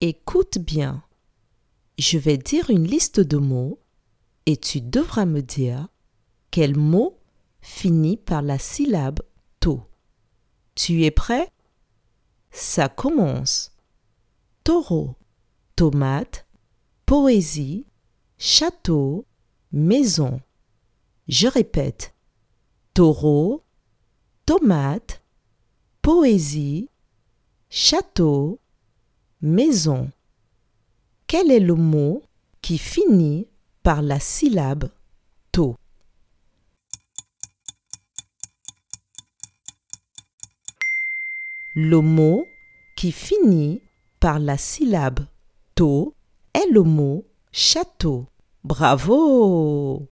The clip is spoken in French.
Écoute bien. Je vais dire une liste de mots et tu devras me dire quel mot finit par la syllabe to. Tu es prêt? Ça commence. Taureau, tomate, poésie, château, maison. Je répète. Taureau, tomate, poésie, château, maison. Quel est le mot qui finit par la syllabe to Le mot qui finit par la syllabe to est le mot château. Bravo